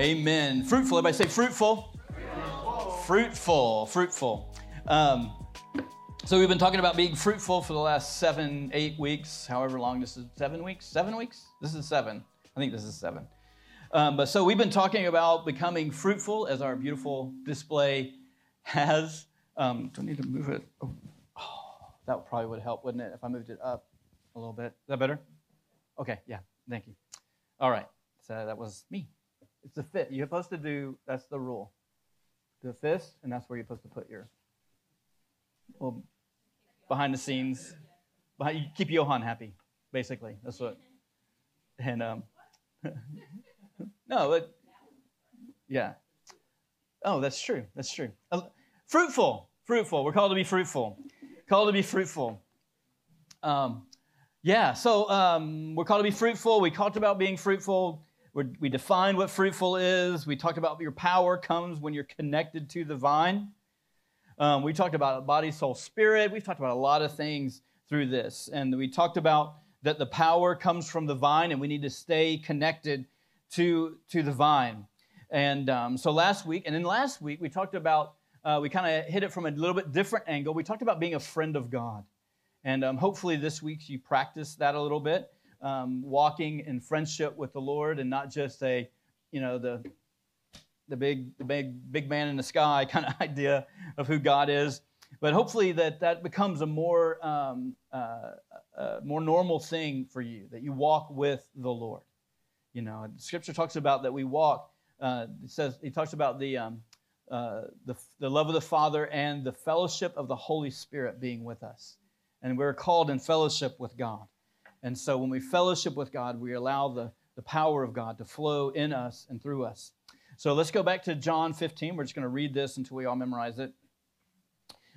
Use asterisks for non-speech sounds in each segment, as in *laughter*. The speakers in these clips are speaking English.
Amen. Fruitful. Everybody say fruitful. Fruitful. Fruitful. Um, so we've been talking about being fruitful for the last seven, eight weeks, however long this is. Seven weeks? Seven weeks? This is seven. I think this is seven. Um, but so we've been talking about becoming fruitful as our beautiful display has. Um, do I need to move it? Oh, oh, that probably would help, wouldn't it, if I moved it up a little bit? Is that better? Okay, yeah, thank you. All right, so that was me. It's a fit. You're supposed to do, that's the rule. The fist, and that's where you're supposed to put your, well, behind the scenes. Behind, you keep Johan happy, basically. That's what. And, um, *laughs* no, but, yeah. Oh, that's true. That's true. Uh, fruitful. Fruitful. We're called to be fruitful. Called to be fruitful. Um, yeah, so um, we're called to be fruitful. We talked about being fruitful. We defined what fruitful is. We talked about your power comes when you're connected to the vine. Um, we talked about body, soul, spirit. We've talked about a lot of things through this. And we talked about that the power comes from the vine and we need to stay connected to, to the vine. And um, so last week, and then last week, we talked about, uh, we kind of hit it from a little bit different angle. We talked about being a friend of God. And um, hopefully this week you practice that a little bit um, walking in friendship with the Lord and not just a, you know, the the big the big big man in the sky *laughs* kind of idea of who God is. But hopefully that that becomes a more um, uh, a more normal thing for you that you walk with the Lord. You know, Scripture talks about that we walk. Uh, it says he talks about the, um, uh, the the love of the Father and the fellowship of the Holy Spirit being with us, and we're called in fellowship with God. And so when we fellowship with God, we allow the, the power of God to flow in us and through us. So let's go back to John 15. We're just going to read this until we all memorize it.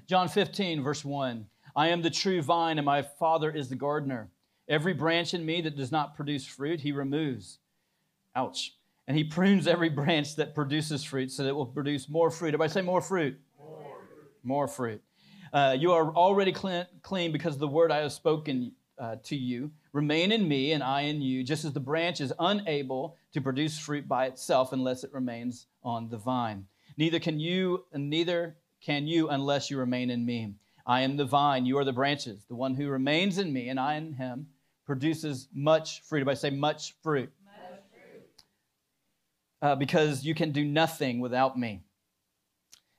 John 15, verse 1 I am the true vine, and my Father is the gardener. Every branch in me that does not produce fruit, he removes. Ouch. And he prunes every branch that produces fruit so that it will produce more fruit. Everybody say more fruit. More fruit. More fruit. Uh, you are already clean, clean because of the word I have spoken uh, to you. Remain in me, and I in you, just as the branch is unable to produce fruit by itself unless it remains on the vine. Neither can you, and neither can you unless you remain in me. I am the vine, you are the branches. The one who remains in me, and I in him, produces much fruit. I say much fruit. Much fruit. Uh, because you can do nothing without me.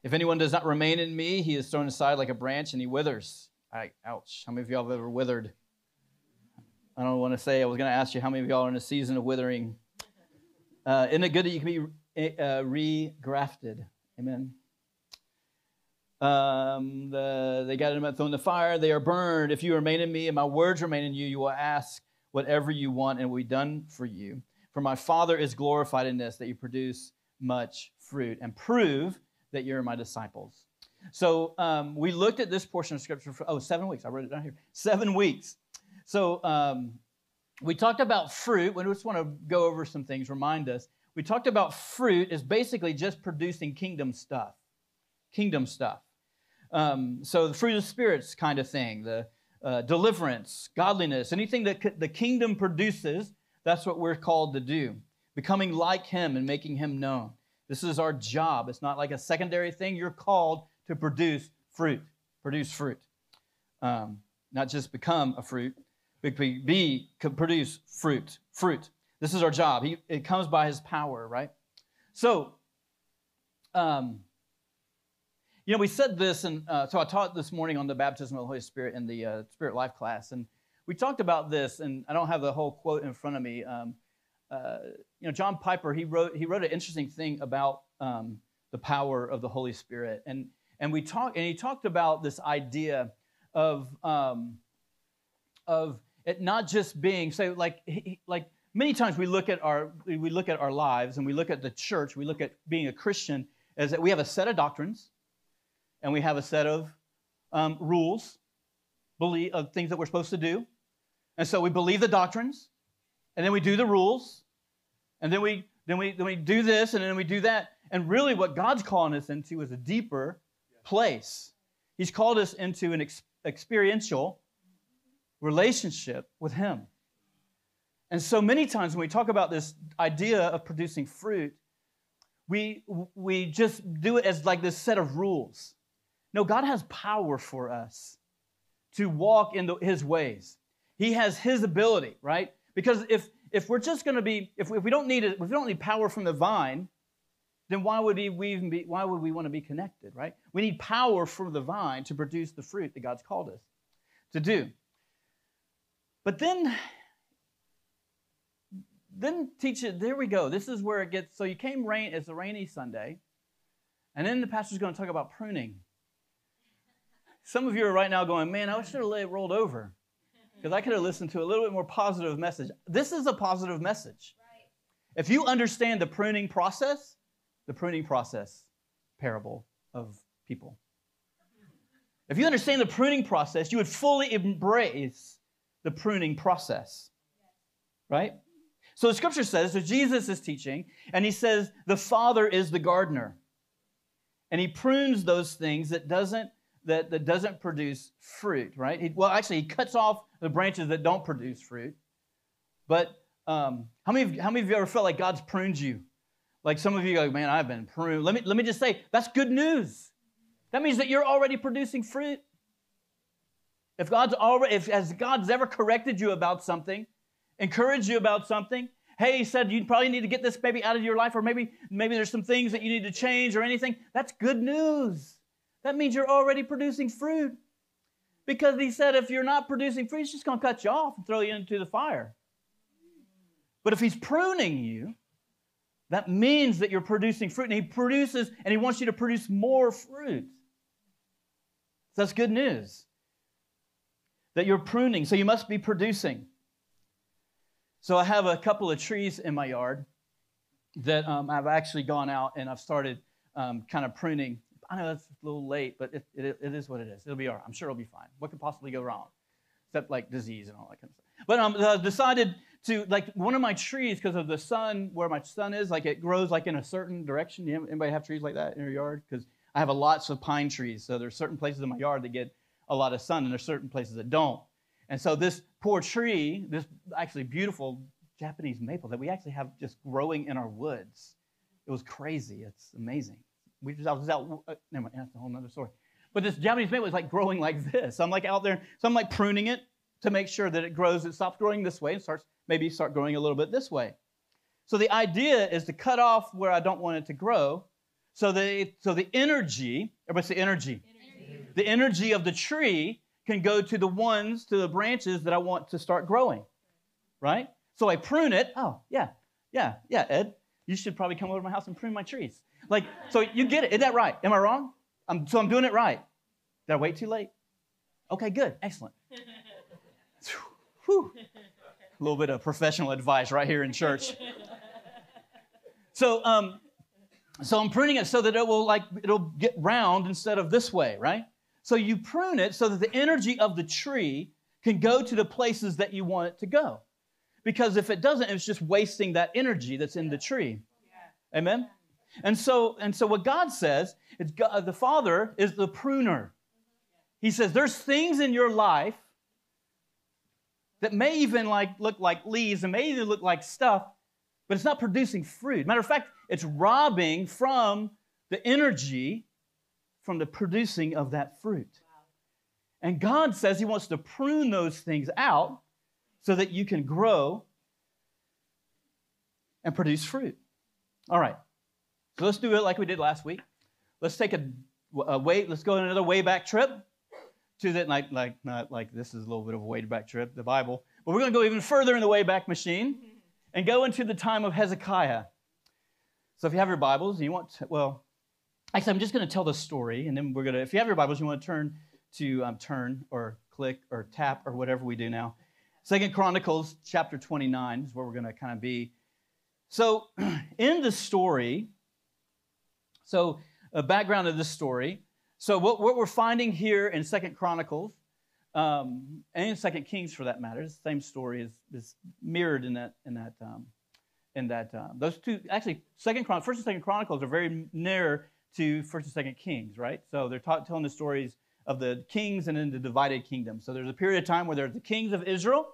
If anyone does not remain in me, he is thrown aside like a branch and he withers. I, ouch. How many of y'all have ever withered? I don't want to say, I was going to ask you how many of y'all are in a season of withering. Uh, isn't it good that you can be uh, regrafted? Amen. Um, the, they got them thrown in the fire. They are burned. If you remain in me and my words remain in you, you will ask whatever you want and will be done for you. For my Father is glorified in this, that you produce much fruit and prove that you're my disciples. So um, we looked at this portion of Scripture for, oh, seven weeks. I wrote it down here. Seven weeks. So um, we talked about fruit. We just want to go over some things, remind us. We talked about fruit is basically just producing kingdom stuff. Kingdom stuff. Um, so the fruit of spirits kind of thing, the uh, deliverance, godliness, anything that the kingdom produces, that's what we're called to do. Becoming like him and making him known. This is our job. It's not like a secondary thing. You're called to produce fruit. Produce fruit. Um, not just become a fruit, be, be produce fruit. Fruit. This is our job. He, it comes by his power, right? So, um, you know, we said this, and uh, so I taught this morning on the baptism of the Holy Spirit in the uh, Spirit Life class, and we talked about this, and I don't have the whole quote in front of me. Um, uh, you know, John Piper he wrote he wrote an interesting thing about um, the power of the Holy Spirit, and and we talked and he talked about this idea of um, of it not just being so like like many times we look at our we look at our lives and we look at the church we look at being a christian as that we have a set of doctrines and we have a set of um, rules believe of things that we're supposed to do. And so we believe the doctrines and then we do the rules and then we then we then we do this and then we do that. And really what god's calling us into is a deeper place. He's called us into an ex- experiential relationship with Him. And so many times when we talk about this idea of producing fruit, we, we just do it as like this set of rules. No, God has power for us to walk in the, his ways. He has his ability, right? Because if if we're just going to be if we, if we don't need it, if we don't need power from the vine, then why would we, we even be why would we want to be connected, right? We need power from the vine to produce the fruit that God's called us to do. But then then teach it, there we go. This is where it gets so you came rain, it's a rainy Sunday, and then the pastor's going to talk about pruning. Some of you are right now going, man, I should have let it rolled over because I could have listened to a little bit more positive message. This is a positive message. Right. If you understand the pruning process, the pruning process parable of people. If you understand the pruning process, you would fully embrace the pruning process. Right? So the scripture says, so Jesus is teaching, and he says, the Father is the gardener. And he prunes those things that doesn't that, that doesn't produce fruit, right? He, well, actually, he cuts off the branches that don't produce fruit. But um, how, many of, how many of you ever felt like God's pruned you? Like some of you go, man, I've been pruned. Let me, let me just say, that's good news. That means that you're already producing fruit. If God's already, if as God's ever corrected you about something, encouraged you about something, hey, he said you probably need to get this maybe out of your life, or maybe maybe there's some things that you need to change or anything. That's good news. That means you're already producing fruit. Because he said if you're not producing fruit, he's just to cut you off and throw you into the fire. But if he's pruning you, that means that you're producing fruit. And he produces, and he wants you to produce more fruit. So that's good news. That you're pruning, so you must be producing. So I have a couple of trees in my yard that um, I've actually gone out and I've started um, kind of pruning. I know that's a little late, but it, it, it is what it is. It'll be all right. I'm sure it'll be fine. What could possibly go wrong? Except like disease and all that kind of stuff. But um, I decided to, like, one of my trees, because of the sun, where my sun is, like, it grows like in a certain direction. Anybody have trees like that in your yard? Because I have a lots of pine trees. So there's certain places in my yard that get a lot of sun, and there's certain places that don't. And so this poor tree, this actually beautiful Japanese maple that we actually have just growing in our woods, it was crazy. It's amazing. We just I was out. Uh, never mind, that's a whole other story. But this Japanese maple is like growing like this. I'm like out there, so I'm like pruning it to make sure that it grows. It stops growing this way and starts maybe start growing a little bit this way. So the idea is to cut off where I don't want it to grow, so the so the energy, everybody say energy. energy. The energy of the tree can go to the ones, to the branches that I want to start growing. Right? So I prune it. Oh, yeah, yeah, yeah, Ed. You should probably come over to my house and prune my trees. Like, so you get it. Isn't that right? Am I wrong? I'm, so I'm doing it right. Did I wait too late? Okay, good. Excellent. *laughs* Whew. A little bit of professional advice right here in church. So, um, so I'm pruning it so that it will like it'll get round instead of this way, right? So you prune it so that the energy of the tree can go to the places that you want it to go. Because if it doesn't, it's just wasting that energy that's in the tree. Amen? And so, and so what God says is God, uh, the Father is the pruner. He says there's things in your life that may even like look like leaves and may even look like stuff, but it's not producing fruit. Matter of fact, it's robbing from the energy from the producing of that fruit. And God says He wants to prune those things out so that you can grow and produce fruit. All right. So let's do it like we did last week. Let's take a, a way, let's go on another way back trip to that, like, like, not like this is a little bit of a way back trip, the Bible. But we're going to go even further in the way back machine and go into the time of Hezekiah. So if you have your Bibles, you want to, well, actually, I'm just going to tell the story, and then we're going to, if you have your Bibles, you want to turn to um, turn or click or tap or whatever we do now. Second Chronicles chapter 29 is where we're going to kind of be. So *clears throat* in the story, so a background of this story. So what, what we're finding here in Second Chronicles um, and in Second Kings, for that matter, the same story is, is mirrored in that in that um, in that uh, those two actually Second Chron- First and Second Chronicles are very near to First and Second Kings, right? So they're ta- telling the stories of the kings and then the divided kingdom. So there's a period of time where there's the kings of Israel,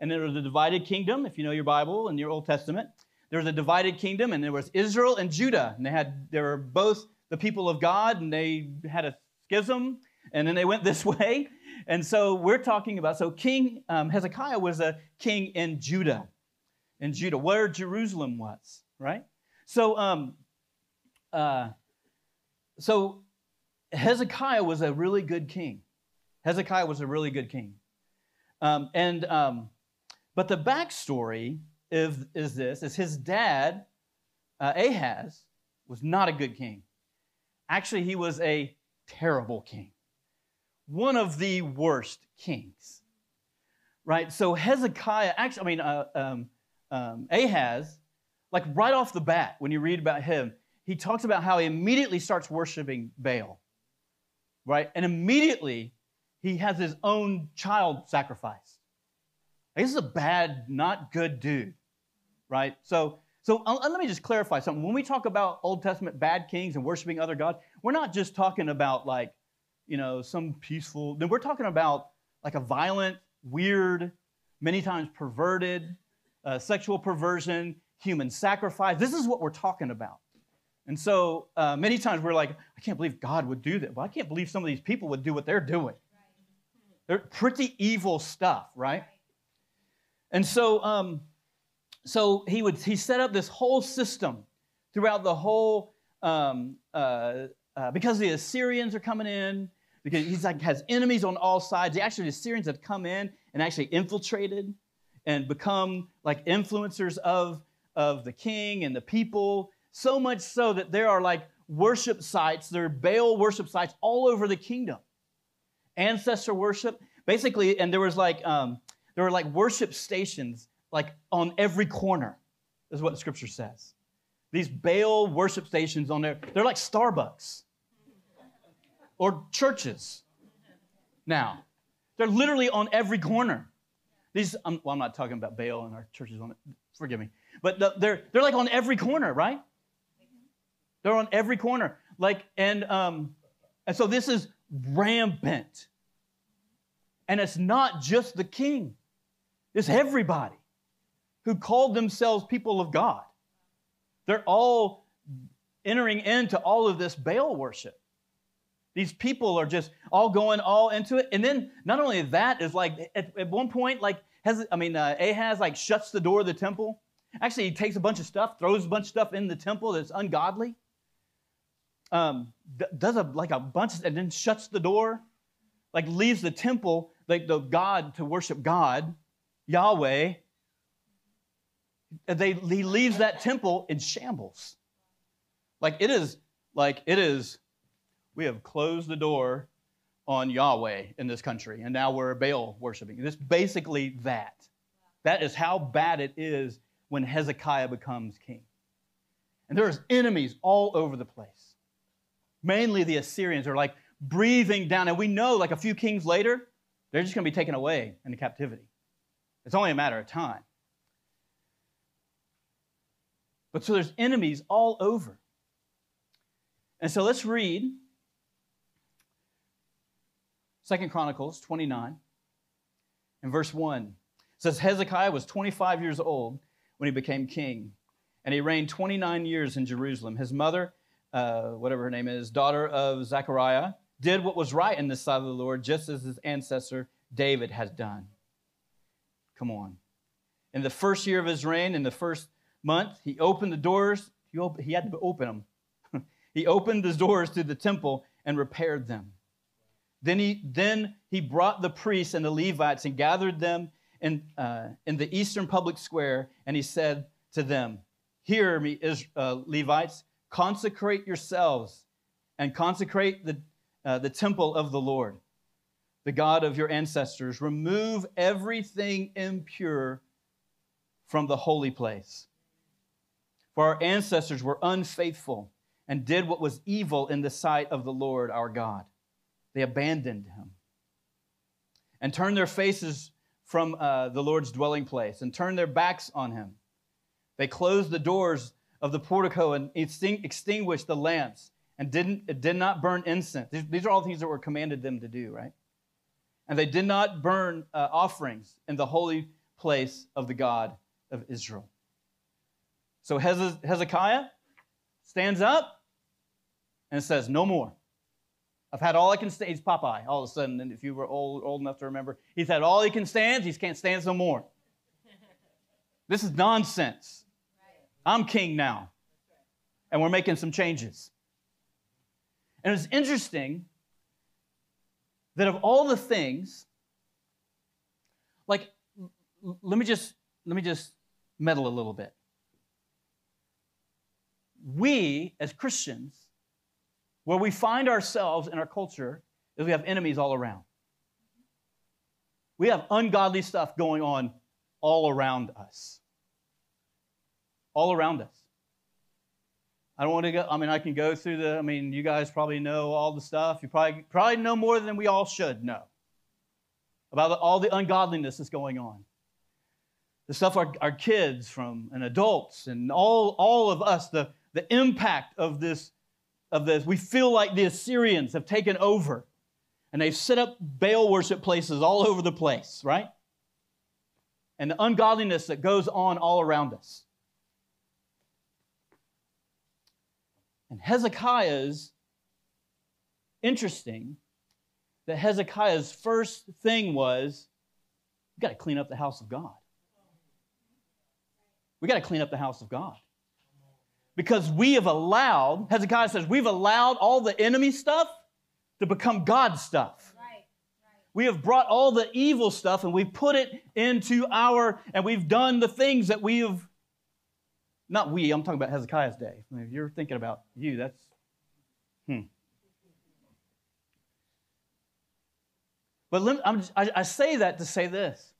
and then there's the divided kingdom. If you know your Bible and your Old Testament, there was a divided kingdom, and there was Israel and Judah, and they had they were both the people of God, and they had a schism, and then they went this *laughs* way. And so we're talking about so King um, Hezekiah was a king in Judah, in Judah, where Jerusalem was, right? So um, uh, so Hezekiah was a really good king. Hezekiah was a really good king. Um, and um, but the backstory is, is this: is his dad uh, Ahaz was not a good king. Actually, he was a terrible king, one of the worst kings. Right. So Hezekiah, actually, I mean, uh, um, um, Ahaz, like right off the bat, when you read about him, he talks about how he immediately starts worshiping Baal. Right, and immediately he has his own child sacrificed. This is a bad, not good dude, right? So, so uh, let me just clarify something. When we talk about Old Testament bad kings and worshiping other gods, we're not just talking about like, you know, some peaceful. Then we're talking about like a violent, weird, many times perverted, uh, sexual perversion, human sacrifice. This is what we're talking about. And so uh, many times we're like, I can't believe God would do that. Well, I can't believe some of these people would do what they're doing. They're pretty evil stuff, right? And so, um, so he would he set up this whole system throughout the whole um, uh, uh, because the Assyrians are coming in because he's like has enemies on all sides. Actually the Assyrians have come in and actually infiltrated and become like influencers of of the king and the people. So much so that there are like worship sites, there are Baal worship sites all over the kingdom ancestor worship. Basically, and there was like um, there were like worship stations like on every corner, is what the scripture says. These Baal worship stations on there, they're like Starbucks or churches. Now, they're literally on every corner. These, um, well, I'm not talking about Baal and our churches on it. Forgive me, but the, they're they're like on every corner, right? They're on every corner, like and um, and so this is rampant. And it's not just the king, it's everybody who called themselves people of God. They're all entering into all of this Baal worship. These people are just all going all into it. And then not only that is like at, at one point, like has I mean uh, Ahaz like shuts the door of the temple. Actually, he takes a bunch of stuff, throws a bunch of stuff in the temple that's ungodly. Um, does a like a bunch and then shuts the door, like leaves the temple like the God to worship God, Yahweh, they, he leaves that temple in shambles. Like it is, like it is, we have closed the door on Yahweh in this country, and now we're Baal worshiping. It's basically that. That is how bad it is when Hezekiah becomes king. And there's enemies all over the place. Mainly the Assyrians are like breathing down, and we know like a few kings later, they're just going to be taken away into captivity. It's only a matter of time. But so there's enemies all over. And so let's read Second Chronicles 29 and verse 1. It says Hezekiah was 25 years old when he became king, and he reigned 29 years in Jerusalem. His mother, uh, whatever her name is, daughter of Zechariah, did what was right in the sight of the Lord, just as his ancestor David has done. Come on. In the first year of his reign, in the first month, he opened the doors. He, op- he had to open them. *laughs* he opened the doors to the temple and repaired them. Then he, then he brought the priests and the Levites and gathered them in, uh, in the eastern public square, and he said to them, Hear me, uh, Levites, consecrate yourselves and consecrate the uh, the temple of the Lord, the God of your ancestors. Remove everything impure from the holy place. For our ancestors were unfaithful and did what was evil in the sight of the Lord our God. They abandoned him and turned their faces from uh, the Lord's dwelling place and turned their backs on him. They closed the doors of the portico and extinguished the lamps and didn't, did not burn incense. These, these, are all things that were commanded them to do, right? And they did not burn uh, offerings in the holy place of the God of Israel. So Hezekiah stands up and says, No more. I've had all I can stand. He's Popeye all of a sudden. And if you were old, old enough to remember, he's had all he can stand. He can't stand no more. This is nonsense. I'm king now. And we're making some changes. And it's interesting that of all the things, like, let me just let me just meddle a little bit. We as Christians where we find ourselves in our culture is we have enemies all around. We have ungodly stuff going on all around us. All around us. I don't want to go, I mean, I can go through the, I mean, you guys probably know all the stuff. You probably, probably know more than we all should know about all the ungodliness that's going on. The stuff our, our kids from and adults and all, all of us, the, the impact of this of this. We feel like the Assyrians have taken over and they've set up Baal worship places all over the place, right? And the ungodliness that goes on all around us. And Hezekiah's interesting that Hezekiah's first thing was we got to clean up the house of God. We got to clean up the house of God because we have allowed, Hezekiah says, we've allowed all the enemy stuff to become God stuff. We have brought all the evil stuff and we've put it into our, and we've done the things that we have, not we, I'm talking about Hezekiah's day. If you're thinking about you, that's, hmm. But let, I, I say that to say this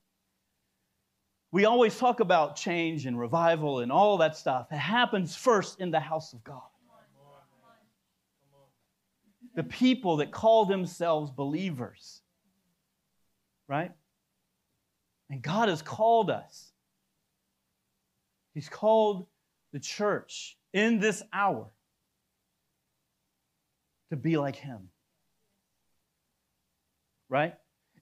we always talk about change and revival and all that stuff. It happens first in the house of God. The people that call themselves believers, right? And God has called us. He's called the church in this hour to be like Him. Right?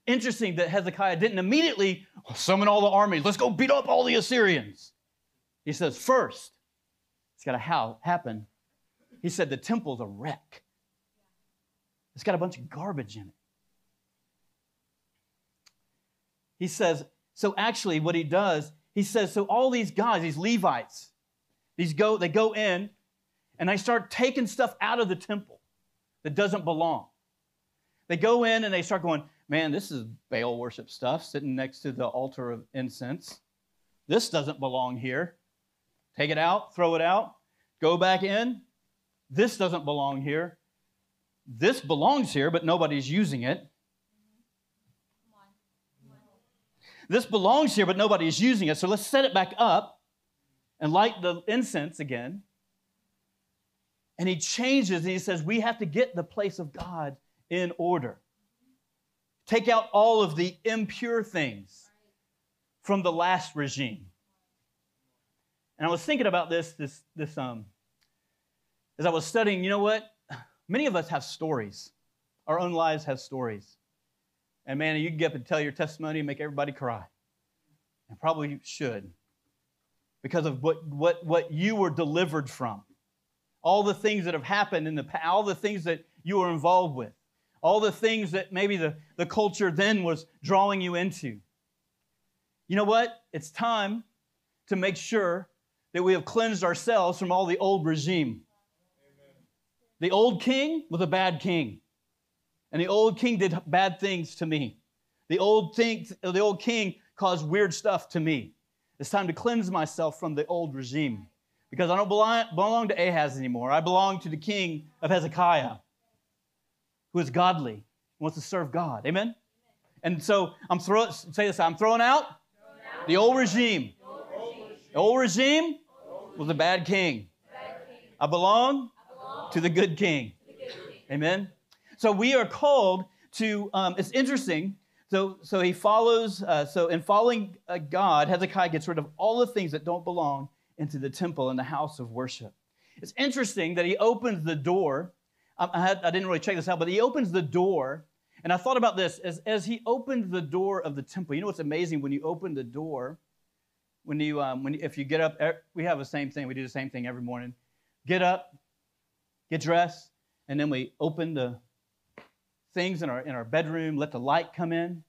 Interesting that Hezekiah didn't immediately oh, summon all the armies. Let's go beat up all the Assyrians. He says, first, it's got to ha- happen. He said, the temple's a wreck. It's got a bunch of garbage in it. He says, so actually, what he does, he says, so all these guys, these Levites, these go, they go in and they start taking stuff out of the temple that doesn't belong. They go in and they start going, man, this is Baal worship stuff sitting next to the altar of incense. This doesn't belong here. Take it out, throw it out, go back in. This doesn't belong here. This belongs here, but nobody's using it. This belongs here, but nobody's using it. So let's set it back up and light the incense again. And he changes and he says, We have to get the place of God in order. Take out all of the impure things from the last regime. And I was thinking about this, this, this, um, as I was studying, you know what? Many of us have stories. Our own lives have stories. And man, you can get up and tell your testimony and make everybody cry. And probably should. Because of what, what, what you were delivered from. All the things that have happened in the past, all the things that you were involved with all the things that maybe the, the culture then was drawing you into. You know what? It's time to make sure that we have cleansed ourselves from all the old regime. Amen. The old king was a bad king, and the old king did bad things to me. The old, thing, the old king caused weird stuff to me. It's time to cleanse myself from the old regime because I don't belong, to Ahaz anymore. I belong to the king of Hezekiah who is godly, wants to serve God. Amen? And so I'm throwing, say this, I'm throwing out, the old regime. The old regime, was a bad king. I belong, I belong to the good king. The good king. Amen? So we are called to, um, it's interesting. So, so he follows, uh, so in following uh, God, Hezekiah gets rid of all the things that don't belong into the temple and the house of worship. It's interesting that he opens the door I, had, I didn't really check this out, but he opens the door. And I thought about this as, as he opened the door of the temple. You know what's amazing? When you open the door, when you, um, when if you get up, er, we have the same thing. We do the same thing every morning. Get up, get dressed, and then we open the things in our in our bedroom. Let the light come in.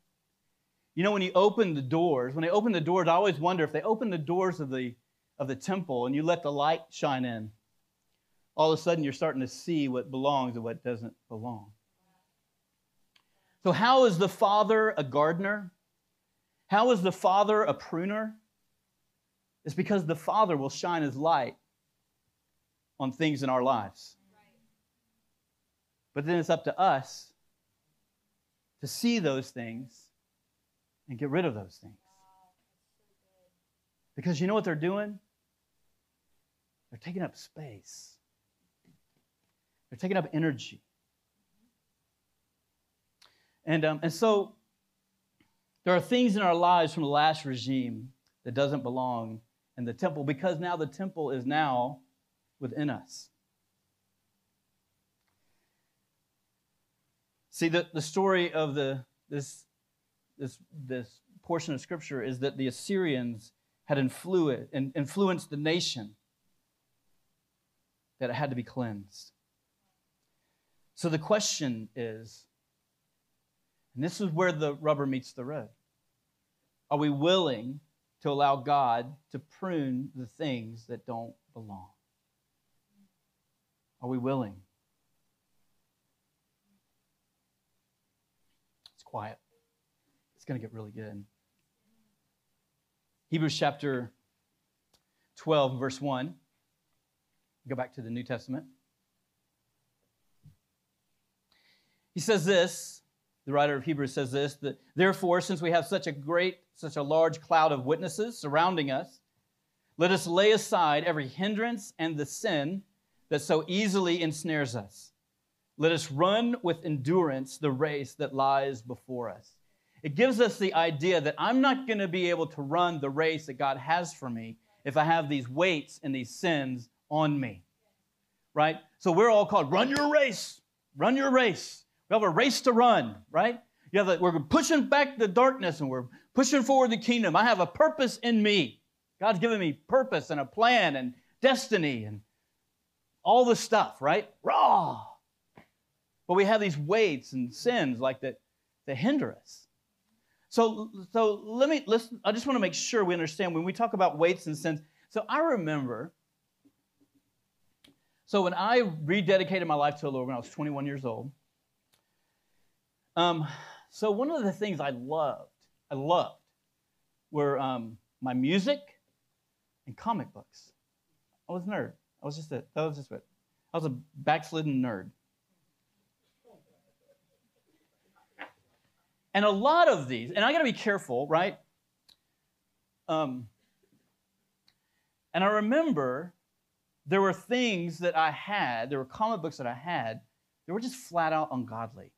You know, when you open the doors, when they open the doors, I always wonder if they open the doors of the of the temple and you let the light shine in. All of a sudden, you're starting to see what belongs and what doesn't belong. So, how is the father a gardener? How is the father a pruner? It's because the father will shine his light on things in our lives. But then it's up to us to see those things and get rid of those things. Because you know what they're doing? They're taking up space, they're taking up energy. And, um, and so there are things in our lives from the last regime that doesn't belong in the temple because now the temple is now within us. See, the, the story of the, this, this, this portion of Scripture is that the Assyrians had influ- influenced the nation, that it had to be cleansed. So the question is and this is where the rubber meets the road. Are we willing to allow God to prune the things that don't belong? Are we willing? It's quiet. It's going to get really good. Hebrews chapter 12, verse 1. Go back to the New Testament. He says this the writer of Hebrews says this that therefore, since we have such a great, such a large cloud of witnesses surrounding us, let us lay aside every hindrance and the sin that so easily ensnares us. Let us run with endurance the race that lies before us. It gives us the idea that I'm not going to be able to run the race that God has for me if I have these weights and these sins on me. Right? So we're all called run your race, run your race. We have a race to run, right? You have we're pushing back the darkness and we're pushing forward the kingdom. I have a purpose in me. God's given me purpose and a plan and destiny and all the stuff, right? Raw. But we have these weights and sins like that that hinder us. So, so let me listen. I just want to make sure we understand when we talk about weights and sins. So I remember. So when I rededicated my life to the Lord when I was 21 years old, um, so one of the things I loved, I loved, were um, my music and comic books. I was a nerd. I was just a, that was just it. I was a backslidden nerd. And a lot of these, and I got to be careful, right? Um, and I remember there were things that I had, there were comic books that I had, that were just flat out ungodly.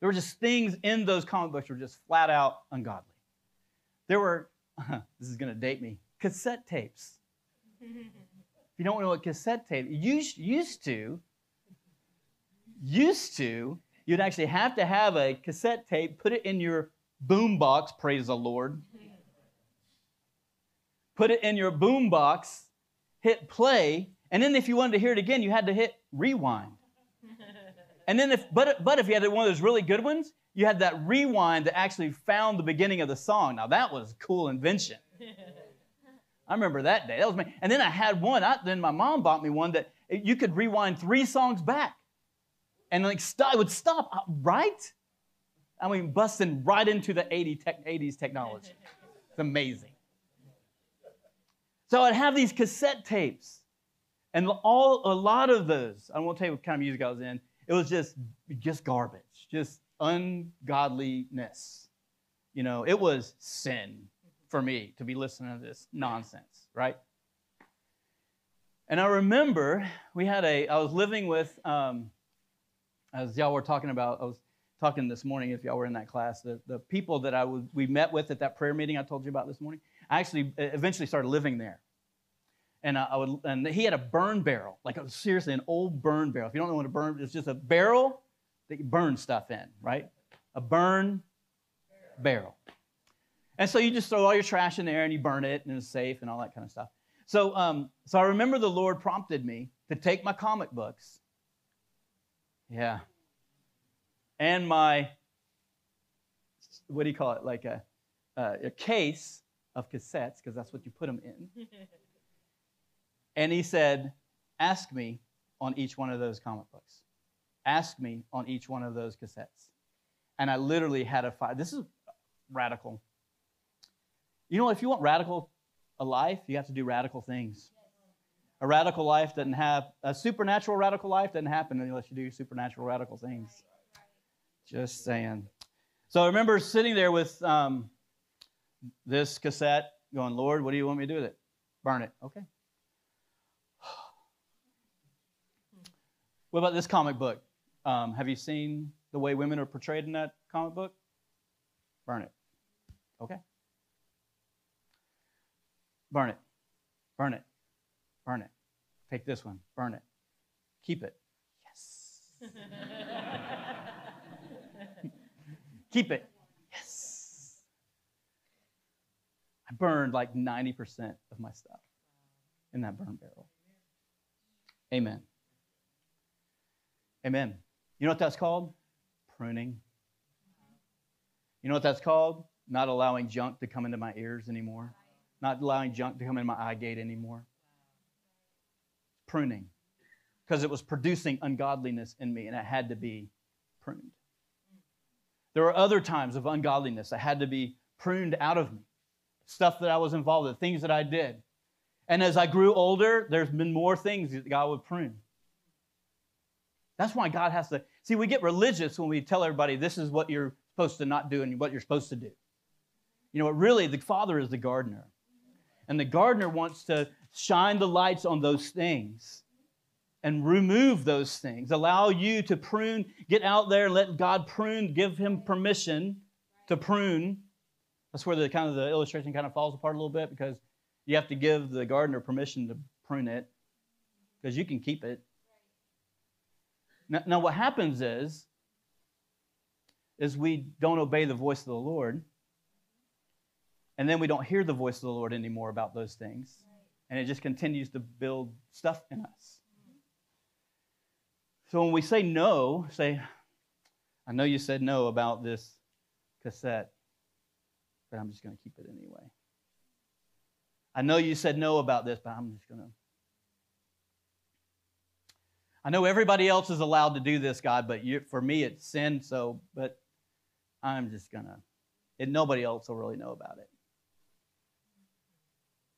There were just things in those comic books that were just flat out ungodly. There were, *laughs* this is going to date me, cassette tapes. if you don't know what cassette tape, used, used to, used to, you'd actually have to have a cassette tape, put it in your boom box, praise the Lord. Put it in your boom box, hit play, and then if you wanted to hear it again, you had to hit rewind. And then if but but if you had one of those really good ones, you had that rewind that actually found the beginning of the song. Now that was a cool invention. I remember that day. That was me. And then I had one. I, then my mom bought me one that you could rewind three songs back, and like stop, it would stop uh, right. I mean, busting right into the 80 tech, 80s technology. It's amazing. So I'd have these cassette tapes, and all a lot of those. I won't tell you what kind of music I was in it was just just garbage, just ungodliness. You know, it was sin for me to be listening to this nonsense, right? And I remember we had a, I was living with, um, as y'all were talking about, I was talking this morning, if y'all were in that class, the, the people that I would, we met with at that prayer meeting I told you about this morning, I actually eventually started living there and I would, and he had a burn barrel, like a, seriously an old burn barrel. If you don't know what a burn, it's just a barrel that you burn stuff in, right? A burn barrel. And so you just throw all your trash in there and you burn it and it's safe and all that kind of stuff. So, um, so I remember the Lord prompted me to take my comic books. Yeah. And my, what do you call it? Like a, uh, a case of cassettes, because that's what you put them in. *laughs* and he said, Ask me on each one of those comic books. Ask me on each one of those cassettes. And I literally had a fight. This is radical. You know, if you want radical a life, you have to do radical things. A radical life doesn't have a supernatural radical life doesn't happen unless you do supernatural radical things. Just saying. So I remember sitting there with um, this cassette, going, "Lord, what do you want me to do with it? Burn it." Okay. *sighs* What about this comic book? Um, have you seen the way women are portrayed in that comic book? Burn it. Okay. Burn it. Burn it. Burn it. Take this one. Burn it. Keep it. Yes. *laughs* Keep it. Yes. I burned like 90% of my stuff in that burn barrel. Amen. Amen. You know what that's called? Pruning. You know what that's called? Not allowing junk to come into my ears anymore not allowing junk to come in my eye gate anymore. Pruning. Because it was producing ungodliness in me and it had to be pruned. There were other times of ungodliness that had to be pruned out of me. Stuff that I was involved in, things that I did. And as I grew older, there's been more things that God would prune. That's why God has to. See, we get religious when we tell everybody this is what you're supposed to not do and what you're supposed to do. You know, really, the Father is the gardener. And the gardener wants to shine the lights on those things and remove those things. Allow you to prune, get out there let God prune, give him permission to prune. That's where the kind of the illustration kind of falls apart a little bit because you have to give the gardener permission to prune it because you can keep it. Now, now what happens is, is we don't obey the voice of the Lord and then we don't hear the voice of the Lord anymore about those things. And it just continues to build stuff in us. So when we say no, say, I know you said no about this cassette, but I'm just going to keep it anyway. I know you said no about this, but I'm just going to. I know everybody else is allowed to do this, God, but you, for me it's sin, so, but I'm just going to. And nobody else will really know about it.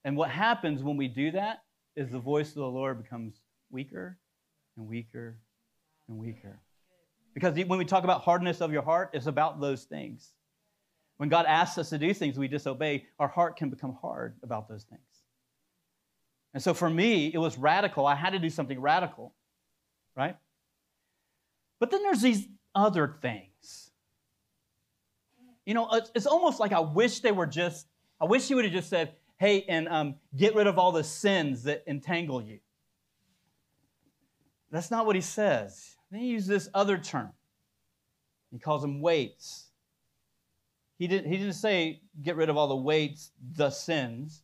And what happens when we do that is the voice of the Lord becomes weaker and weaker and weaker. Because when we talk about hardness of your heart, it's about those things. When God asks us to do things we disobey, our heart can become hard about those things. And so for me, it was radical. I had to do something radical, right? But then there's these other things. You know, it's, almost like I wish they were just, I wish he would have just said, hey, and um, get rid of all the sins that entangle you. That's not what he says. Then he uses this other term. He calls them weights. He, didn't, he didn't say get rid of all the weights, the sins.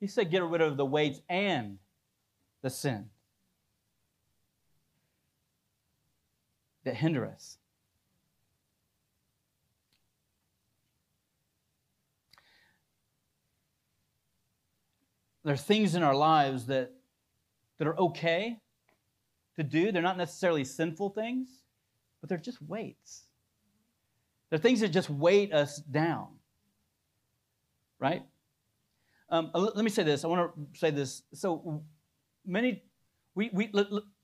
He said get rid of the weights and the sin that hinder us. There are things in our lives that, that are okay to do. They're not necessarily sinful things, but they're just weights. They're things that just weight us down. Right? Um, uh, let me say this. I want to say this. So many, we, we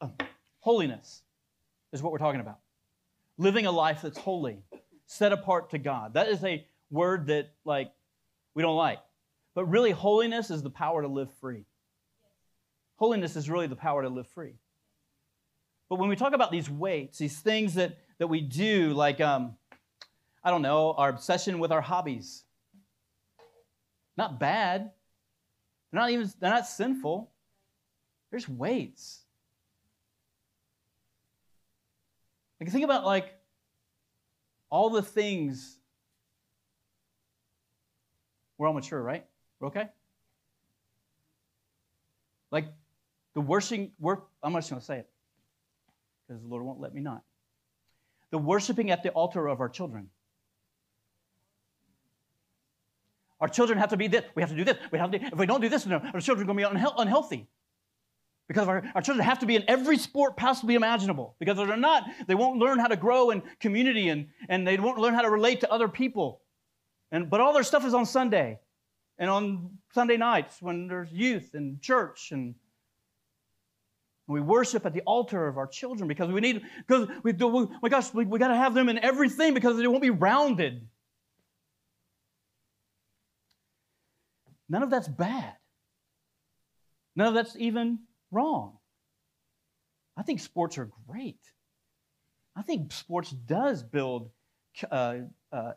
uh, holiness is what we're talking about. Living a life that's holy, set apart to God. That is a word that like we don't like. But really, holiness is the power to live free. Holiness is really the power to live free. But when we talk about these weights, these things that, that we do, like, um, I don't know, our obsession with our hobbies, not bad. They're not even, they're not sinful. There's weights. Like, think about, like, all the things We're all mature, right? We're okay? Like the worshiping, work, I'm just going to say it because the Lord won't let me not. The worshiping at the altar of our children. Our children have to be this. We have to do this. We have to, if we don't do this, our children are going to be unhealthy. Because our, our children have to be in every sport possibly imaginable. Because if they're not, they won't learn how to grow in community and, and they won't learn how to relate to other people. And, but all their stuff is on Sunday and on Sunday nights when there's youth and church and we worship at the altar of our children because we need because we do we, my gosh we, we got to have them in everything because they won't be rounded none of that's bad none of that's even wrong. I think sports are great. I think sports does build uh, uh,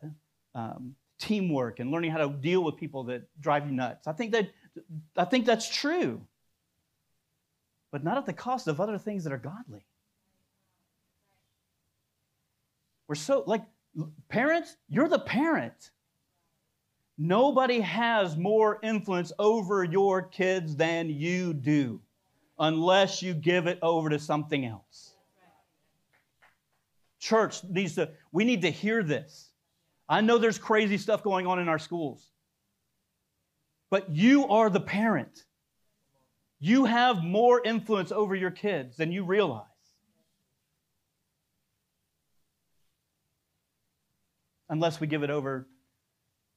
um, teamwork and learning how to deal with people that drive you nuts. I think that I think that's true, but not at the cost of other things that are godly. We're so like parents. You're the parent. Nobody has more influence over your kids than you do unless you give it over to something else. Church needs to, we need to hear this. I know there's crazy stuff going on in our schools, but you are the parent. You have more influence over your kids than you realize. Unless we give it over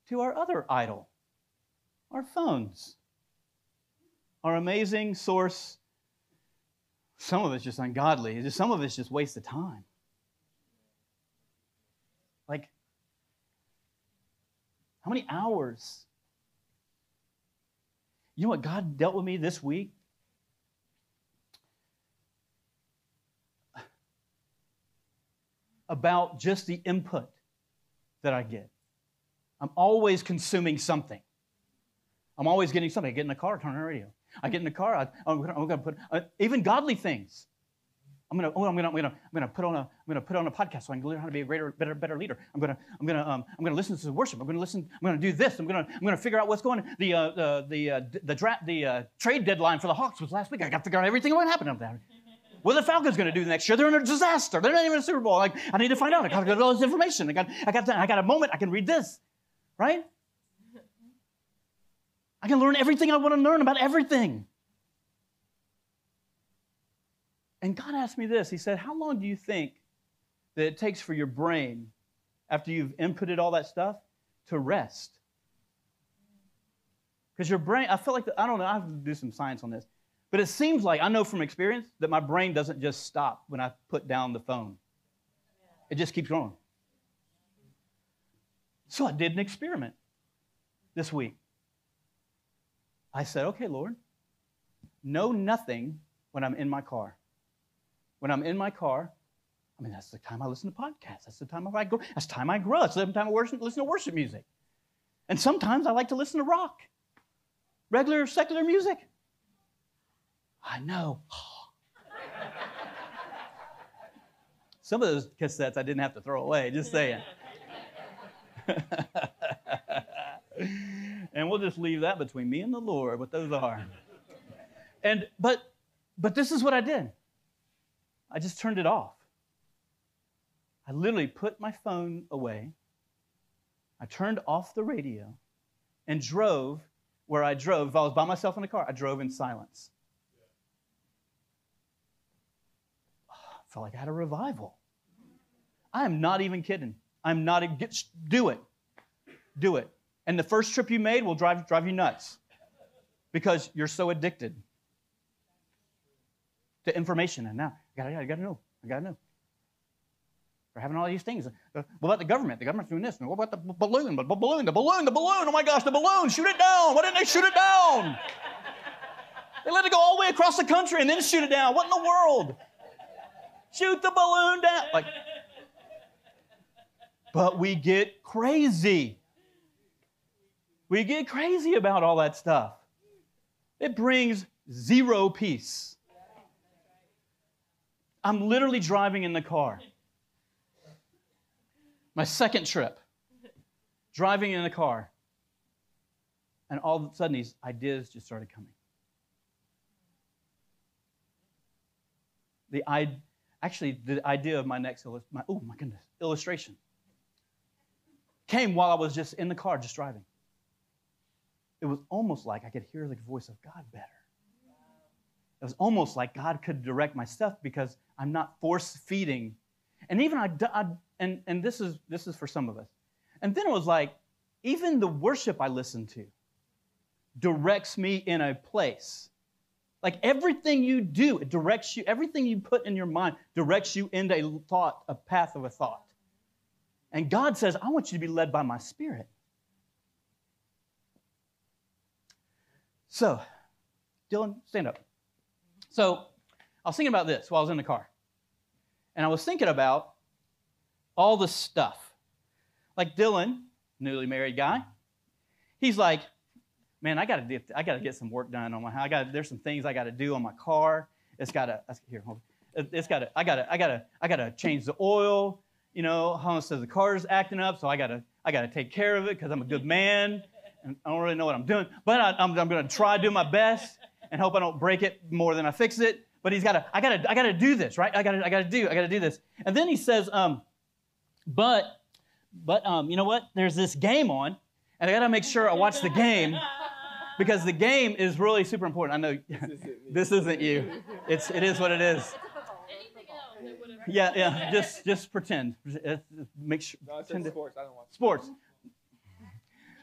to our other idol, our phones, our amazing source some of it's just ungodly. Some of it's just waste of time. Like, how many hours? You know what God dealt with me this week? About just the input that I get. I'm always consuming something. I'm always getting something. I get in the car, turn on the radio. I get in the car, I, am going to put uh, even godly things. I'm gonna, oh, I'm gonna, I'm gonna, I'm gonna put on a, I'm gonna put on a podcast so I can learn how to be a greater, better, better leader. I'm gonna, I'm gonna, um, I'm gonna listen to the worship. I'm gonna listen. I'm gonna do this. I'm gonna, I'm gonna figure out what's going. on. The, uh, the, the, uh, the, dra- the uh, trade deadline for the Hawks was last week. I got to figure out everything that happened up there. What are the Falcons going to do next year? They're in a disaster. They're not even a Super Bowl. Like, I need to find out. I got to get all this information. I got, I got, I got a moment. I can read this, right? I can learn everything I want to learn about everything. And God asked me this He said, How long do you think that it takes for your brain, after you've inputted all that stuff, to rest? Because your brain, I felt like, the, I don't know, I have to do some science on this, but it seems like, I know from experience, that my brain doesn't just stop when I put down the phone. It just keeps going. So I did an experiment this week. I said, okay, Lord, know nothing when I'm in my car. When I'm in my car, I mean, that's the time I listen to podcasts. That's the time I grow. That's the time I grow. That's the time I worship, listen to worship music. And sometimes I like to listen to rock, regular secular music. I know. *laughs* Some of those cassettes I didn't have to throw away, just saying. *laughs* and we'll just leave that between me and the Lord, what those are. And but but this is what I did. I just turned it off. I literally put my phone away. I turned off the radio and drove where I drove. If I was by myself in the car, I drove in silence. I *sighs* felt like I had a revival. I am not even kidding. I'm not even, get, do it. Do it. And the first trip you made will drive, drive you nuts because you're so addicted to information. And now, gotta, I gotta know. I gotta know. We're having all these things. Uh, what about the government? The government's doing this. And what about the balloon? But the balloon, the balloon, the balloon. Oh my gosh, the balloon! Shoot it down! Why didn't they shoot it down? They let it go all the way across the country and then shoot it down. What in the world? Shoot the balloon down. Like, but we get crazy. We get crazy about all that stuff. It brings zero peace. I'm literally driving in the car. My second trip, driving in the car. And all of a sudden, these ideas just started coming. The I, actually, the idea of my next, my, oh my goodness, illustration came while I was just in the car, just driving. It was almost like I could hear the voice of God better. It was almost like God could direct my stuff because I'm not force feeding. And even I, I and, and this is this is for some of us. And then it was like, even the worship I listen to directs me in a place. Like everything you do, it directs you, everything you put in your mind directs you into a thought, a path of a thought. And God says, I want you to be led by my spirit. So, Dylan, stand up. So, I was thinking about this while I was in the car. And I was thinking about all the stuff. Like Dylan, newly married guy, he's like, man, I gotta I gotta get some work done on my house. I got there's some things I gotta do on my car. It's gotta here, hold on. It's gotta, I gotta, I gotta, I gotta change the oil. You know, Hans says the car's acting up, so I gotta, I gotta take care of it because I'm a good man. And I don't really know what I'm doing, but I, am I'm gonna try to do my best and hope I don't break it more than I fix it. But he's gotta, I gotta, I gotta do this, right? I gotta, I gotta do, I gotta do this. And then he says, um, but, but um, you know what? There's this game on, and I gotta make sure I watch the game because the game is really super important. I know this isn't *laughs* you. It's it is what it is. Yeah, yeah. Just just pretend. Make sure. No, it says sports. I don't want sports.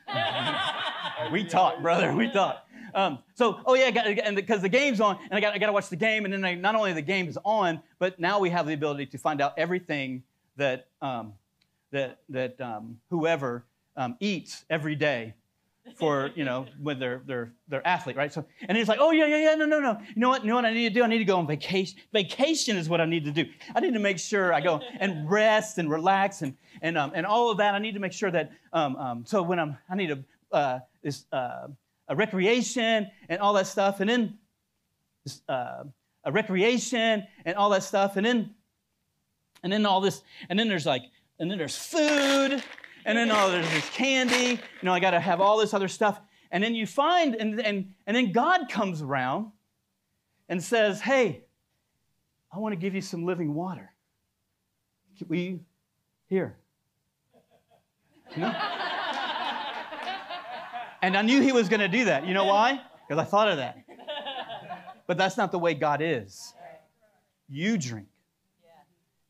*laughs* we talk, brother. We talk. Um, so, oh yeah, and because the game's on, and I got I got to watch the game, and then I, not only the game is on, but now we have the ability to find out everything that um, that that um, whoever um, eats every day for you know *laughs* when they're they're they're athlete, right? So and he's like, oh yeah yeah yeah no no no. You know what? You know what I need to do? I need to go on vacation. Vacation is what I need to do. I need to make sure I go and *laughs* rest and relax and and um, and all of that. I need to make sure that um, um, so when I'm I need a uh, this uh, a recreation and all that stuff, and then uh, a recreation and all that stuff, and then and then all this, and then there's like and then there's food and then all there's this candy. You know, I got to have all this other stuff. And then you find, and, and, and then God comes around and says, Hey, I want to give you some living water. Can We, here. You know? And I knew he was going to do that. You know why? *laughs* Because I thought of that. But that's not the way God is. You drink.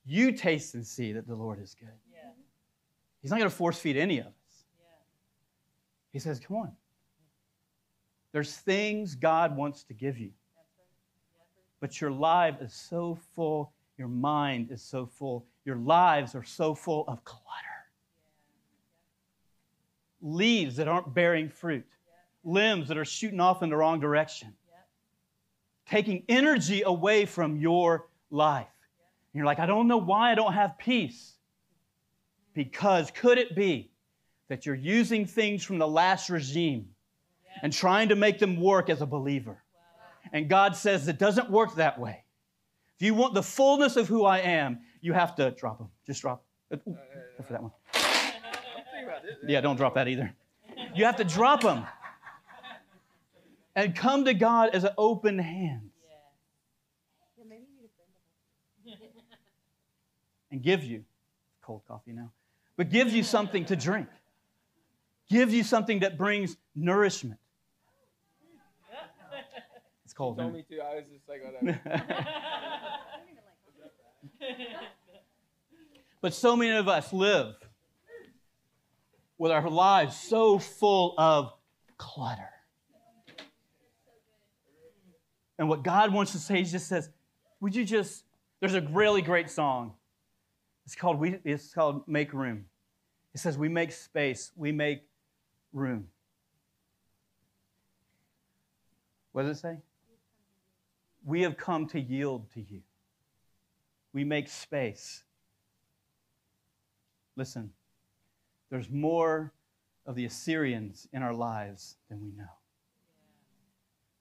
You taste and see that the Lord is good. He's not going to force feed any of us. He says, Come on. There's things God wants to give you. But your life is so full, your mind is so full, your lives are so full of clutter. Leaves that aren't bearing fruit, limbs that are shooting off in the wrong direction, taking energy away from your life. You're like, I don't know why I don't have peace. Because could it be that you're using things from the last regime and trying to make them work as a believer? And God says it doesn't work that way. If you want the fullness of who I am, you have to drop them. Just drop. Go for that one. Yeah, don't drop that either. You have to drop them and come to God as an open hand and give you cold coffee now but gives you something to drink, gives you something that brings nourishment. It's cold. told me to. I was just like, whatever. *laughs* but so many of us live with our lives so full of clutter. And what God wants to say, He just says, Would you just, there's a really great song it's called, we, it's called Make Room. It says we make space, we make room. What does it say? We have come to yield to you. We make space. Listen, there's more of the Assyrians in our lives than we know.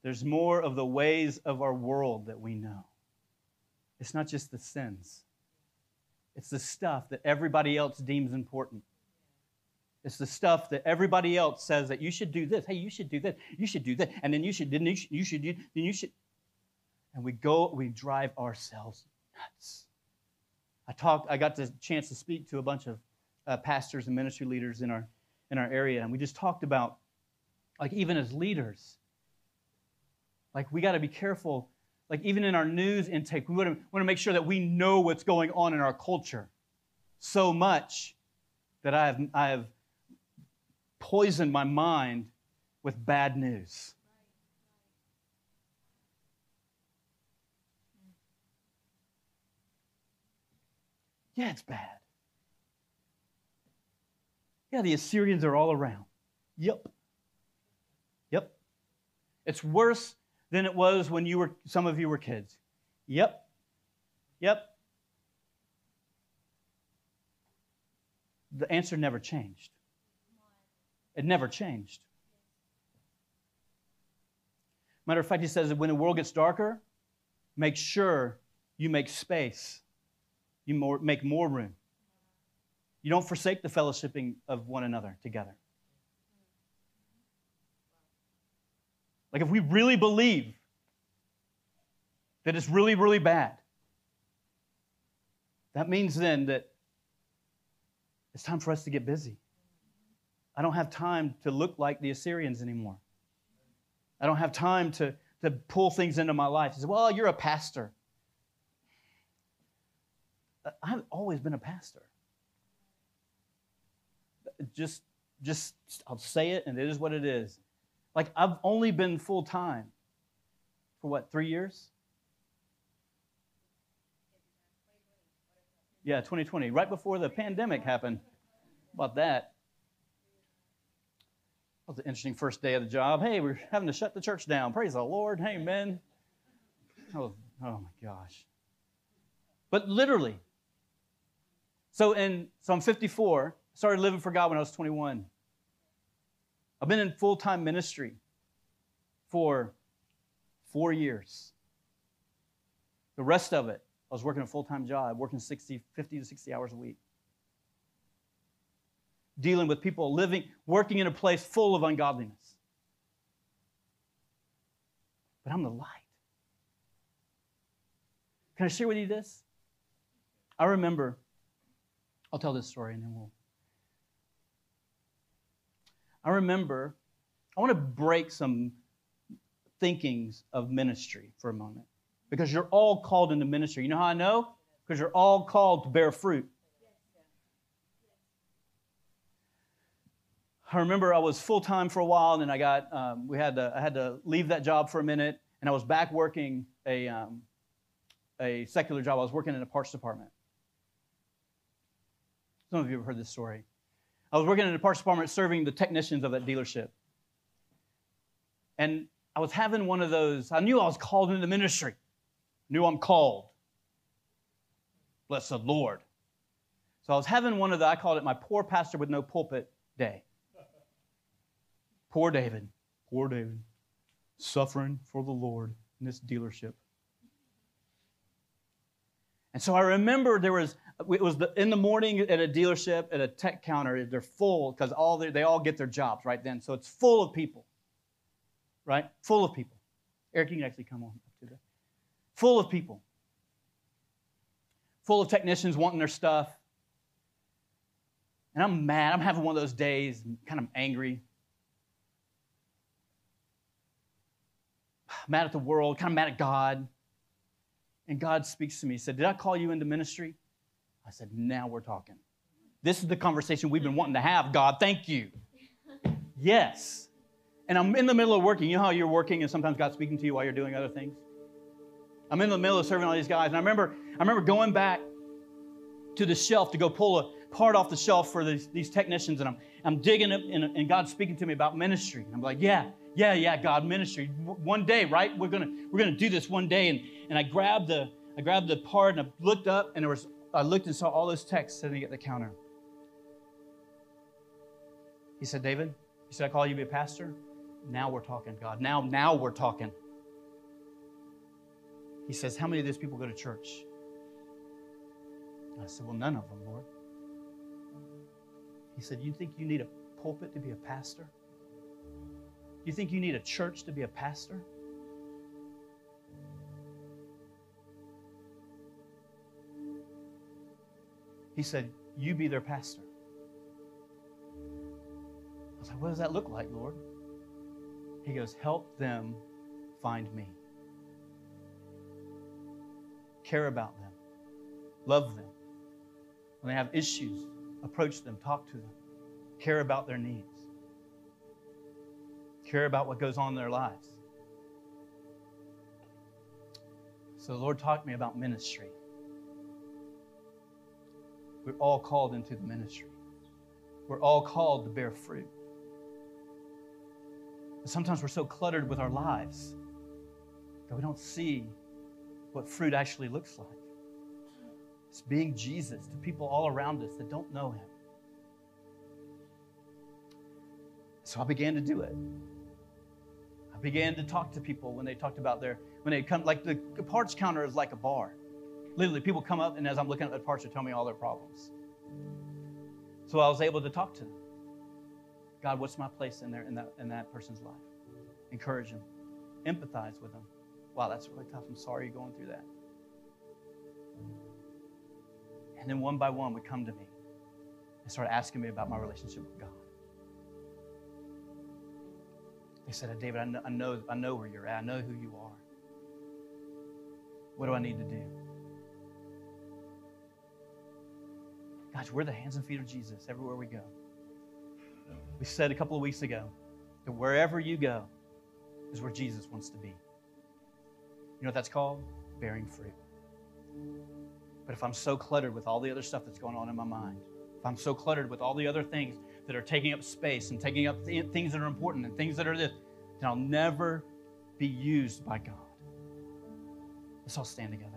There's more of the ways of our world that we know. It's not just the sins, it's the stuff that everybody else deems important. It's the stuff that everybody else says that you should do this. Hey, you should do this. You should do that. And then you should, then you should, you should, then you should. And we go, we drive ourselves nuts. I talked, I got the chance to speak to a bunch of uh, pastors and ministry leaders in our, in our area, and we just talked about, like, even as leaders, like, we got to be careful like even in our news intake, we want to, make sure that we know what's going on in our culture so much that I have, I have poisoned my mind with bad news. Yeah, it's bad. Yeah, the Assyrians are all around. Yep. Yep. It's worse than it was when you were some of you were kids. Yep. Yep. The answer never changed. It never changed. Matter of fact, he says that when the world gets darker, make sure you make space. You more, make more room. You don't forsake the fellowshipping of one another together. Like, if we really believe that it's really, really bad, that means then that it's time for us to get busy. I don't have time to look like the Assyrians anymore. I don't have time to, to pull things into my life. Said, Well, you're a pastor. I've always been a pastor. Just, just, I'll say it, and it is what it is. Like, I've only been full time for what, three years? Yeah, 2020, right before the pandemic happened. about that? That was an interesting first day of the job. Hey, we're having to shut the church down. Praise the Lord. Amen. Oh, oh my gosh. But literally. So in so I'm 54. I started living for God when I was 21. I've been in full time ministry for four years. The rest of it, I was working a full time job, working 60, 50 to 60 hours a week. Dealing with people living, working in a place full of ungodliness. But I'm the light. Can I share with you this? I remember, I'll tell this story and then we'll I remember, I want to break some thinkings of ministry for a moment because you're all called into ministry. You know how I know? Because you're all called to bear fruit. I remember I was full time for a while, and then I got um, we had to I had to leave that job for a minute, and I was back working a um, a secular job. I was working in a parts department. Some of you have heard this story. I was working in the parts department serving the technicians of that dealership. And I was having one of those, I knew I was called into ministry. Knew I'm called. Bless the Lord. So I was having one of the, I called it my poor pastor with no pulpit day. Poor David. Poor David. Suffering for the Lord in this dealership. And so I remember there was it was the, in the morning at a dealership at a tech counter. They're full because all they all get their jobs right then. So it's full of people, right? Full of people. Eric, you can actually come on up to that. Full of people. Full of technicians wanting their stuff. And I'm mad. I'm having one of those days, kind of angry. *sighs* Mad at the world, kind of mad at God. And God speaks to me. He said, Did I call you into ministry? I said, Now we're talking. This is the conversation we've been wanting to have, God. Thank you. *laughs* yes. And I'm in the middle of working. You know how you're working and sometimes God's speaking to you while you're doing other things? I'm in the middle of serving all these guys. And I remember, I remember going back to the shelf to go pull a part off the shelf for these, these technicians. And I'm, I'm digging it, and, and God's speaking to me about ministry. And I'm like, yeah, yeah, yeah, God, ministry. One day, right? We're gonna we're gonna do this one day. And and I grabbed the I grabbed the part and I looked up and there was I looked and saw all those texts sitting at the counter. He said, David, he said, I call you to be a pastor. Now we're talking, God. Now, now we're talking. He says, How many of these people go to church? I said, Well, none of them, Lord. He said, You think you need a pulpit to be a pastor? You think you need a church to be a pastor? He said, You be their pastor. I was like, What does that look like, Lord? He goes, Help them find me. Care about them. Love them. When they have issues, approach them, talk to them. Care about their needs. Care about what goes on in their lives. So the Lord taught me about ministry. We're all called into the ministry. We're all called to bear fruit. But sometimes we're so cluttered with our lives that we don't see what fruit actually looks like. It's being Jesus to people all around us that don't know him. So I began to do it. Began to talk to people when they talked about their, when they come, like the parts counter is like a bar. Literally, people come up, and as I'm looking at the parts, they tell me all their problems. So I was able to talk to them. God, what's my place in there in that in that person's life? Encourage them, empathize with them. Wow, that's really tough. I'm sorry you're going through that. And then one by one would come to me and start asking me about my relationship with God. They said, David, I know, I know, I know where you're at. I know who you are. What do I need to do? Guys, we're the hands and feet of Jesus everywhere we go. We said a couple of weeks ago that wherever you go is where Jesus wants to be. You know what that's called? Bearing fruit. But if I'm so cluttered with all the other stuff that's going on in my mind, if I'm so cluttered with all the other things that are taking up space and taking up th- things that are important and things that are this, then I'll never be used by God. Let's all stand together.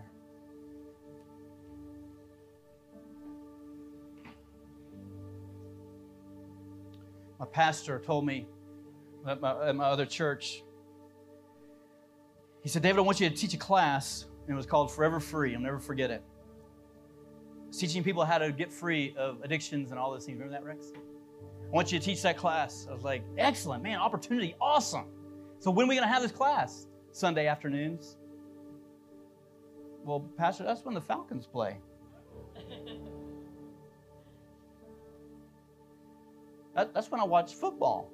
My pastor told me at my, at my other church, he said, David, I want you to teach a class, and it was called Forever Free. I'll never forget it. Teaching people how to get free of addictions and all those things. Remember that, Rex? I want you to teach that class. I was like, excellent, man, opportunity, awesome. So when are we going to have this class? Sunday afternoons. Well, Pastor, that's when the Falcons play. *laughs* That, that's when I watch football.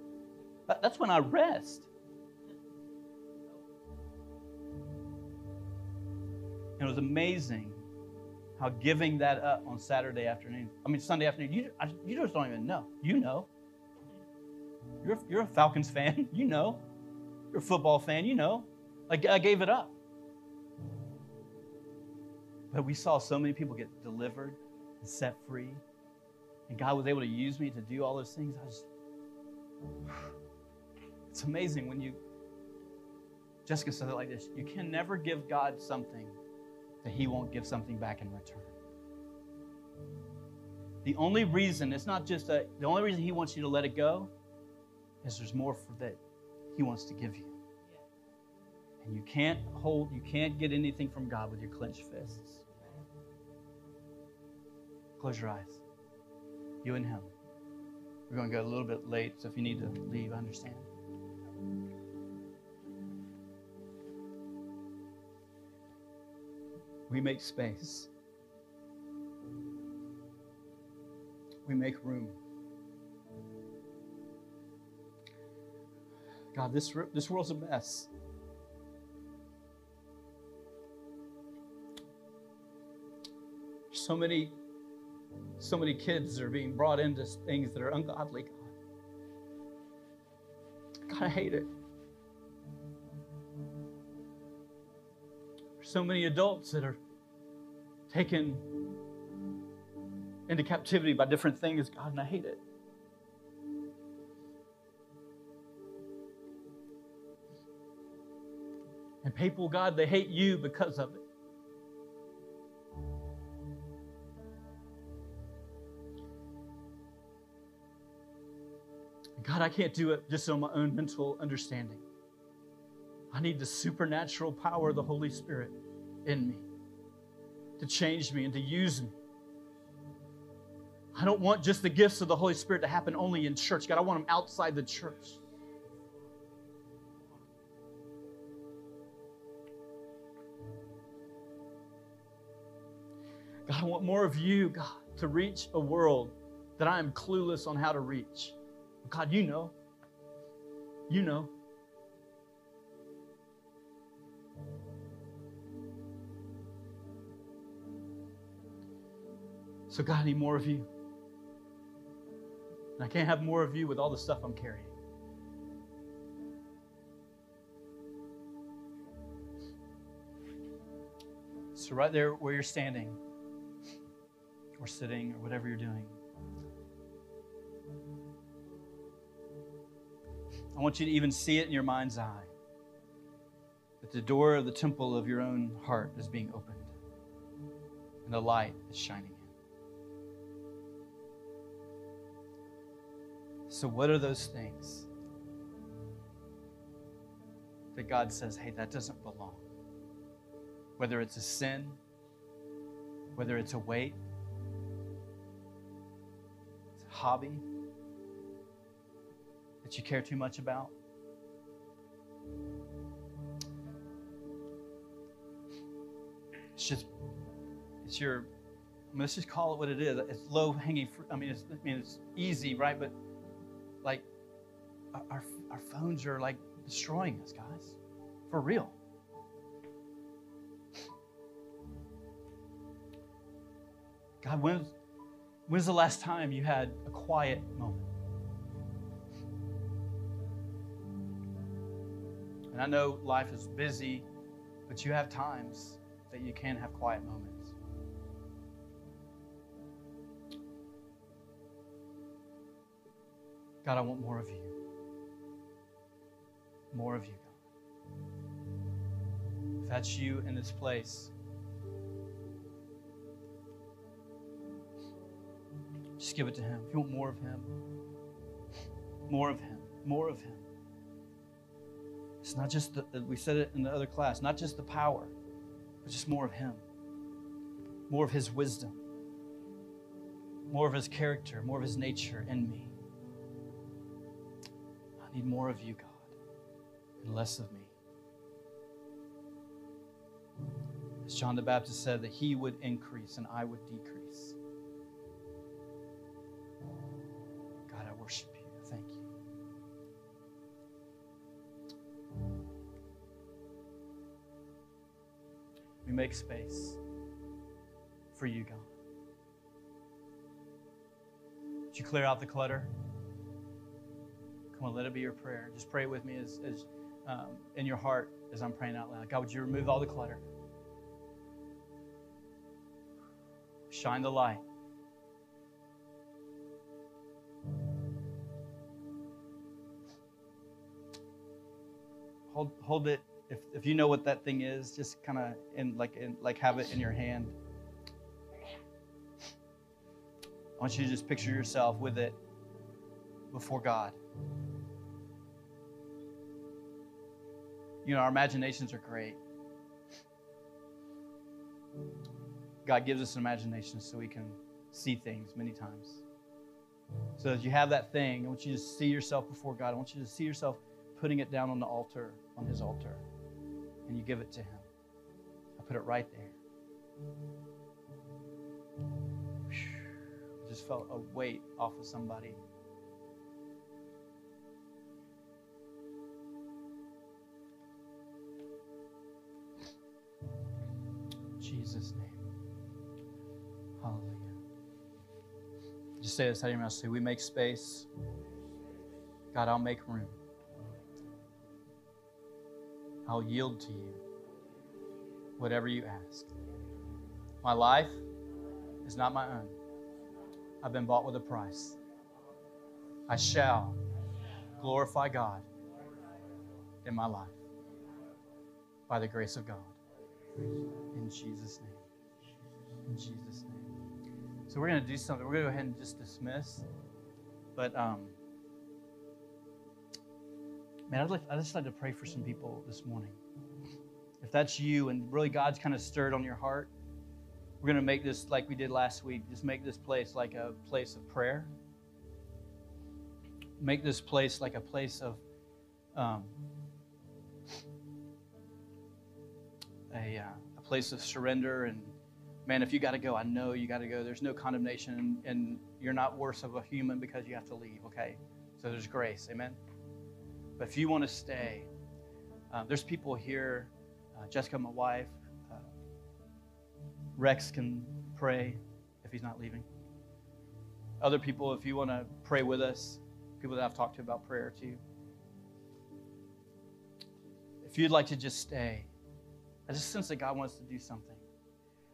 That, that's when I rest. And it was amazing how giving that up on Saturday afternoon, I mean, Sunday afternoon, you, I, you just don't even know. You know. You're, you're a Falcons fan. *laughs* You know. You're a football fan. You know. Like, I gave it up. But we saw so many people get delivered and set free. And God was able to use me to do all those things. I *sighs* it's amazing when you, Jessica said it like this you can never give God something that He won't give something back in return. The only reason, it's not just a, the only reason He wants you to let it go is there's more for that He wants to give you. And you can't hold, you can't get anything from God with your clenched fists. Close your eyes. You and Him. We're going to go a little bit late, so if you need to leave, I understand. We make space. We make room. God, this, this world's a mess. So many, so many kids are being brought into things that are ungodly, God. I hate it. so many adults that are taken into captivity by different things, God, and I hate it. And people, God, they hate you because of it. God, I can't do it just on my own mental understanding. I need the supernatural power of the Holy Spirit in me to change me and to use me. I don't want just the gifts of the Holy Spirit to happen only in church. God, I want them outside the church. God, I want more of you, God, to reach a world that I am clueless on how to reach. God, you know. You know. So, God, I need more of you. And I can't have more of you with all the stuff I'm carrying. So, right there where you're standing, or sitting, or whatever you're doing, I want you to even see it in your mind's eye that the door of the temple of your own heart is being opened and the light is shining So, what are those things that God says, hey, that doesn't belong? Whether it's a sin, whether it's a weight, it's a hobby that you care too much about. It's just, it's your, let's just call it what it is. It's low hanging fruit. I mean, it's, I mean, it's easy, right? But like, our, our phones are like destroying us, guys. For real. God, when, when's the last time you had a quiet moment? And I know life is busy, but you have times that you can have quiet moments. God, I want more of you. More of you, God. If that's you in this place, just give it to Him. If you want more of Him, more of Him, more of Him. It's not just the, uh, we said it in the other class, not just the power, but just more of Him, more of His wisdom, more of His character, more of His nature in me. I need more of you, God, and less of me. As John the Baptist said, that He would increase and I would decrease. God, I worship you. Thank you. We make space for you, God. Would you clear out the clutter? Come on, let it be your prayer. Just pray with me as, as um, in your heart as I'm praying out loud. God, would you remove all the clutter? Shine the light. Hold, hold it if, if you know what that thing is, just kind of in like in like have it in your hand. I want you to just picture yourself with it before God. You know, our imaginations are great. God gives us an imagination so we can see things many times. So as you have that thing, I want you to see yourself before God. I want you to see yourself putting it down on the altar, on His altar and you give it to Him. I put it right there. I just felt a weight off of somebody. Say this out of your mouth. Say, we make space. God, I'll make room. I'll yield to you whatever you ask. My life is not my own. I've been bought with a price. I shall glorify God in my life by the grace of God. In Jesus' name. In Jesus' name. So we're going to do something. We're going to go ahead and just dismiss. But, um, man, I'd, like, I'd just like to pray for some people this morning. If that's you and really God's kind of stirred on your heart, We're going to make this like we did last week. Just make this place like a place of prayer. Make this place like a place of um, a, uh, a place of surrender. And man, if you got to go, I know you got to go. There's no condemnation, and you're not worse of a human because you have to leave, okay? So there's grace. Amen. But if you want to stay, uh, there's people here. Uh, Jessica, my wife, uh, Rex can pray if he's not leaving. Other people, if you want to pray with us, people that I've talked to about prayer too. If you'd like to just stay, I just sense that God wants to do something.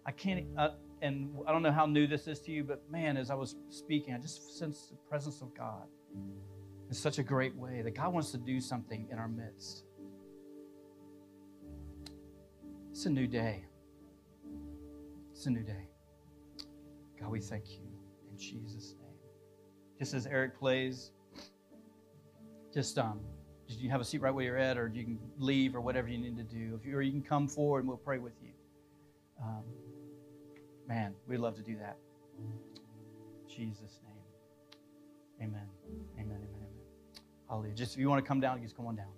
I can't, uh, and I don't know how new this is to you, but man, as I was speaking, I just sense the presence of God in such a great way that God wants to do something in our midst. It's a new day. It's a new day. God, we thank you in Jesus' name. Just as Eric plays, just um, you have a seat right where you're at, or you can leave, or whatever you need to do. If you, or you can come forward and we'll pray with you. Um, man, we'd love to do that. Jesus' name. Amen. Amen. Amen. Amen. Hallelujah. Just if you want to come down, just come on down.